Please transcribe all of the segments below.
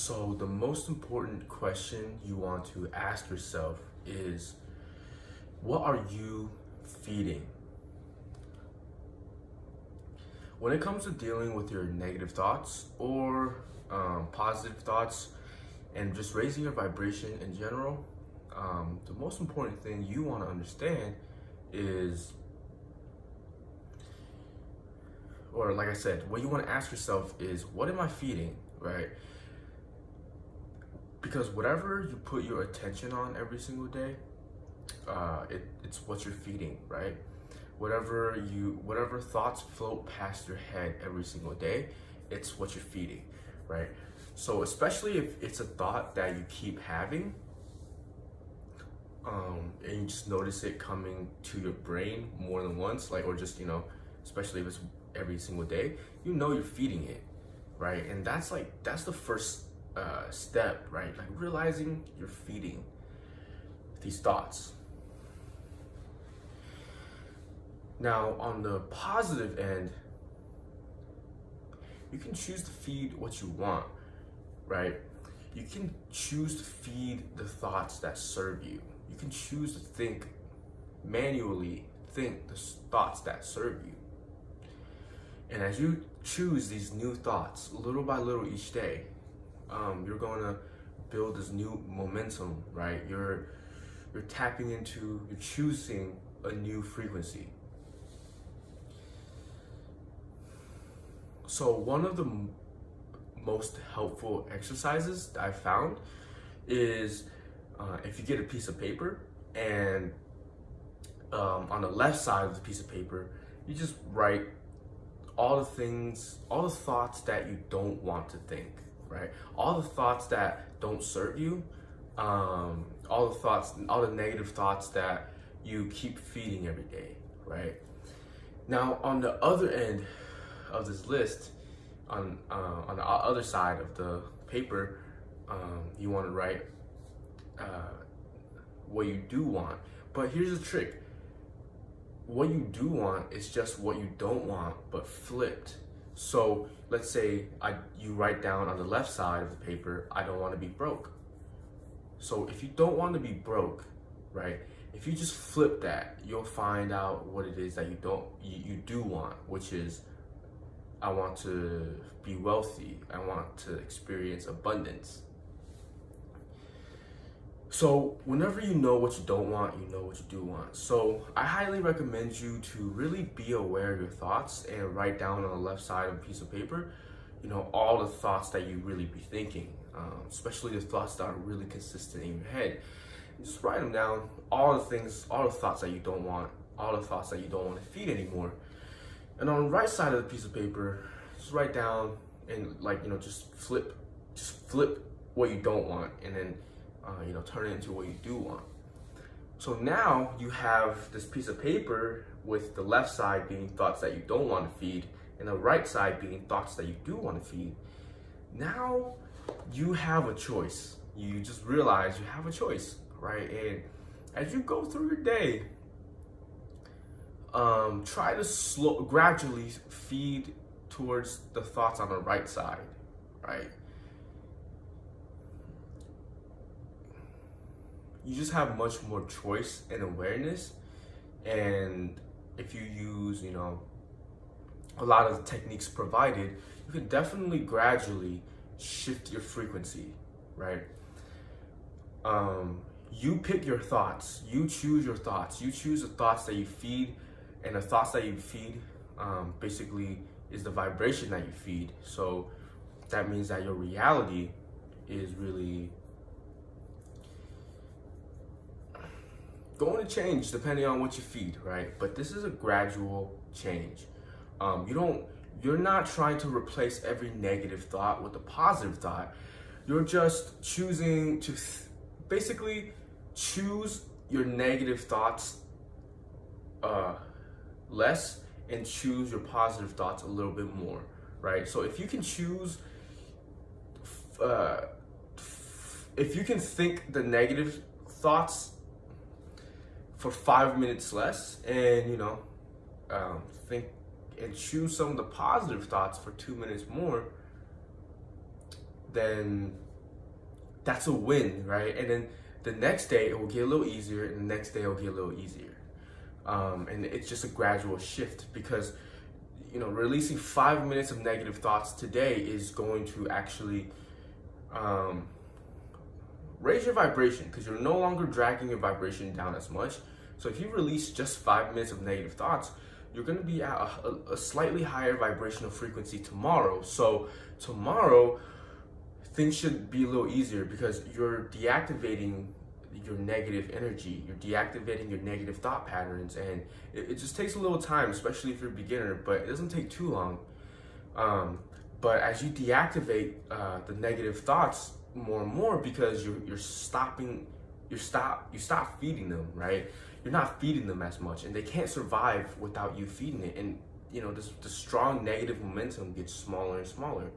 So, the most important question you want to ask yourself is what are you feeding? When it comes to dealing with your negative thoughts or um, positive thoughts and just raising your vibration in general, um, the most important thing you want to understand is, or like I said, what you want to ask yourself is, what am I feeding, right? Because whatever you put your attention on every single day, uh, it, it's what you're feeding, right? Whatever you, whatever thoughts float past your head every single day, it's what you're feeding, right? So especially if it's a thought that you keep having, um, and you just notice it coming to your brain more than once, like or just you know, especially if it's every single day, you know you're feeding it, right? And that's like that's the first uh, step, right? Like realizing you're feeding these thoughts. Now, on the positive end, you can choose to feed what you want, right? You can choose to feed the thoughts that serve you. You can choose to think manually, think the thoughts that serve you. And as you choose these new thoughts, little by little each day, um, you're going to build this new momentum, right? You're you're tapping into, you're choosing a new frequency. So one of the m- most helpful exercises I found is uh, if you get a piece of paper and um, on the left side of the piece of paper, you just write all the things, all the thoughts that you don't want to think right? All the thoughts that don't serve you, um, all the thoughts, all the negative thoughts that you keep feeding every day, right? Now, on the other end of this list, on uh, on the other side of the paper, um, you want to write uh, what you do want. But here's the trick: what you do want is just what you don't want, but flipped. So let's say I, you write down on the left side of the paper, I don't want to be broke. So if you don't want to be broke, right? If you just flip that, you'll find out what it is that you don't, you, you do want, which is, I want to be wealthy. I want to experience abundance. So, whenever you know what you don't want, you know what you do want. So, I highly recommend you to really be aware of your thoughts and write down on the left side of a piece of paper, you know, all the thoughts that you really be thinking, um, especially the thoughts that are really consistent in your head. Just write them down, all the things, all the thoughts that you don't want, all the thoughts that you don't want to feed anymore. And on the right side of the piece of paper, just write down and like, you know, just flip, just flip what you don't want and then uh, you know, turn it into what you do want. So now you have this piece of paper with the left side being thoughts that you don't want to feed and the right side being thoughts that you do want to feed. Now you have a choice. You just realize you have a choice, right? And as you go through your day, um, try to slow, gradually feed towards the thoughts on the right side, right? You just have much more choice and awareness. And if you use, you know, a lot of the techniques provided, you can definitely gradually shift your frequency, right? Um, you pick your thoughts, you choose your thoughts, you choose the thoughts that you feed, and the thoughts that you feed um, basically is the vibration that you feed. So that means that your reality is really going to change depending on what you feed, right? But this is a gradual change. Um, you don't, you're not trying to replace every negative thought with a positive thought. You're just choosing to basically choose your negative thoughts uh, less and choose your positive thoughts a little bit more, right? So if you can choose, uh, if you can think the negative thoughts for five minutes less and you know um, think and choose some of the positive thoughts for two minutes more then that's a win, right? And then the next day it will get a little easier, and the next day it will get a little easier. Um, and it's just a gradual shift because you know releasing five minutes of negative thoughts today is going to actually um, raise your vibration because you're no longer dragging your vibration down as much. So if you release just five minutes of negative thoughts, you're going to be at a, a, slightly higher vibrational frequency tomorrow. So tomorrow, things should be a little easier because you're deactivating your negative energy. You're deactivating your negative thought patterns, and it, it just takes a little time, especially if you're a beginner. But it doesn't take too long. Um, but as you deactivate uh, the negative thoughts more and more, because you're you're stopping, you stop you stop feeding them, right? You're not feeding them as much, and they can't survive without you feeding it. And you know, this the strong negative momentum gets smaller and smaller.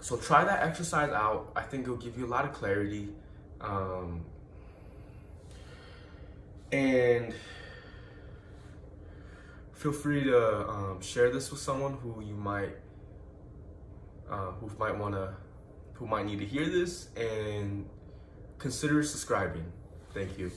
So try that exercise out. I think it'll give you a lot of clarity. Um, and feel free to um, share this with someone who you might uh, who might want to who might need to hear this and consider subscribing. Thank you